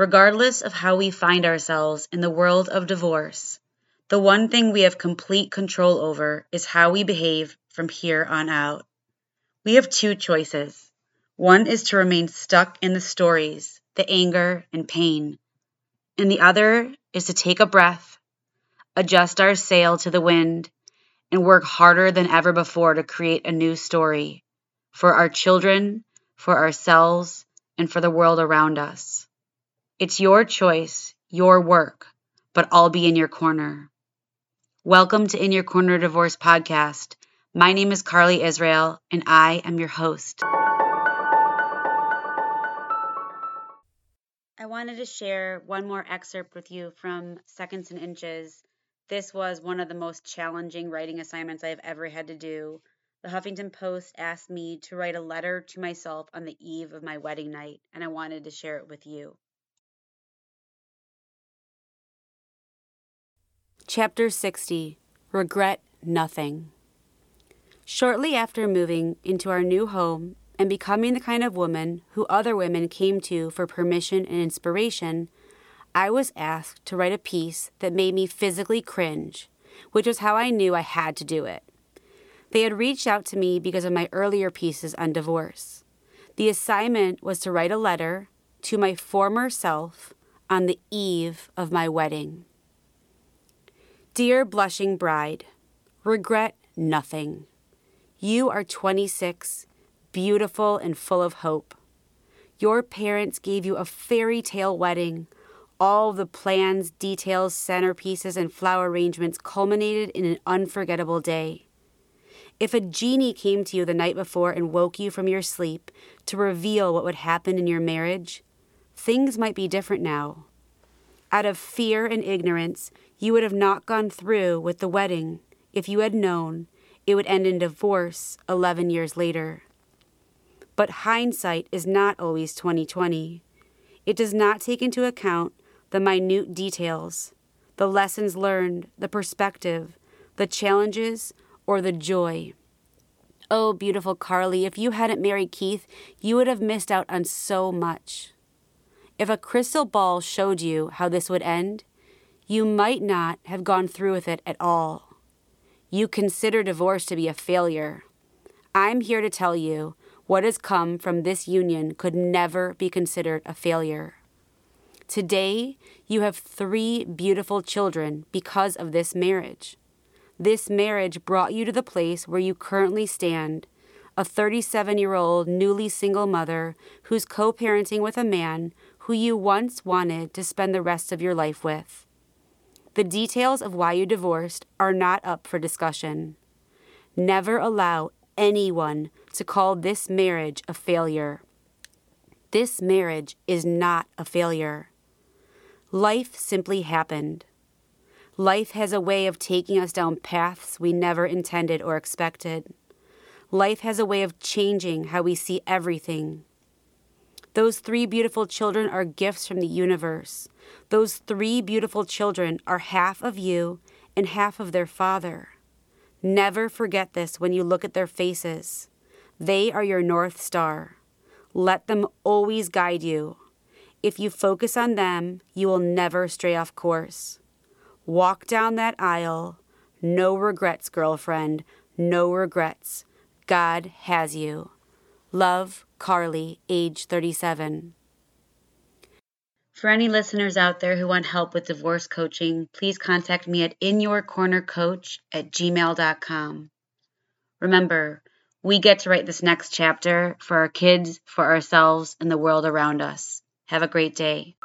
Regardless of how we find ourselves in the world of divorce, the one thing we have complete control over is how we behave from here on out. We have two choices. One is to remain stuck in the stories, the anger, and pain. And the other is to take a breath, adjust our sail to the wind, and work harder than ever before to create a new story for our children, for ourselves, and for the world around us. It's your choice, your work, but I'll be in your corner. Welcome to In Your Corner Divorce podcast. My name is Carly Israel, and I am your host. I wanted to share one more excerpt with you from Seconds and Inches. This was one of the most challenging writing assignments I've ever had to do. The Huffington Post asked me to write a letter to myself on the eve of my wedding night, and I wanted to share it with you. Chapter 60 Regret Nothing. Shortly after moving into our new home and becoming the kind of woman who other women came to for permission and inspiration, I was asked to write a piece that made me physically cringe, which was how I knew I had to do it. They had reached out to me because of my earlier pieces on divorce. The assignment was to write a letter to my former self on the eve of my wedding. Dear blushing bride, regret nothing. You are 26, beautiful and full of hope. Your parents gave you a fairy tale wedding. All the plans, details, centerpieces, and flower arrangements culminated in an unforgettable day. If a genie came to you the night before and woke you from your sleep to reveal what would happen in your marriage, things might be different now. Out of fear and ignorance, you would have not gone through with the wedding if you had known it would end in divorce 11 years later. But hindsight is not always 2020. It does not take into account the minute details, the lessons learned, the perspective, the challenges, or the joy. Oh, beautiful Carly, if you hadn't married Keith, you would have missed out on so much. If a crystal ball showed you how this would end, you might not have gone through with it at all. You consider divorce to be a failure. I'm here to tell you what has come from this union could never be considered a failure. Today, you have three beautiful children because of this marriage. This marriage brought you to the place where you currently stand a 37 year old newly single mother who's co parenting with a man who you once wanted to spend the rest of your life with. The details of why you divorced are not up for discussion. Never allow anyone to call this marriage a failure. This marriage is not a failure. Life simply happened. Life has a way of taking us down paths we never intended or expected. Life has a way of changing how we see everything. Those three beautiful children are gifts from the universe. Those three beautiful children are half of you and half of their father. Never forget this when you look at their faces. They are your North Star. Let them always guide you. If you focus on them, you will never stray off course. Walk down that aisle. No regrets, girlfriend. No regrets. God has you. Love, Carly, age 37. For any listeners out there who want help with divorce coaching, please contact me at inyourcornercoach at gmail.com. Remember, we get to write this next chapter for our kids, for ourselves, and the world around us. Have a great day.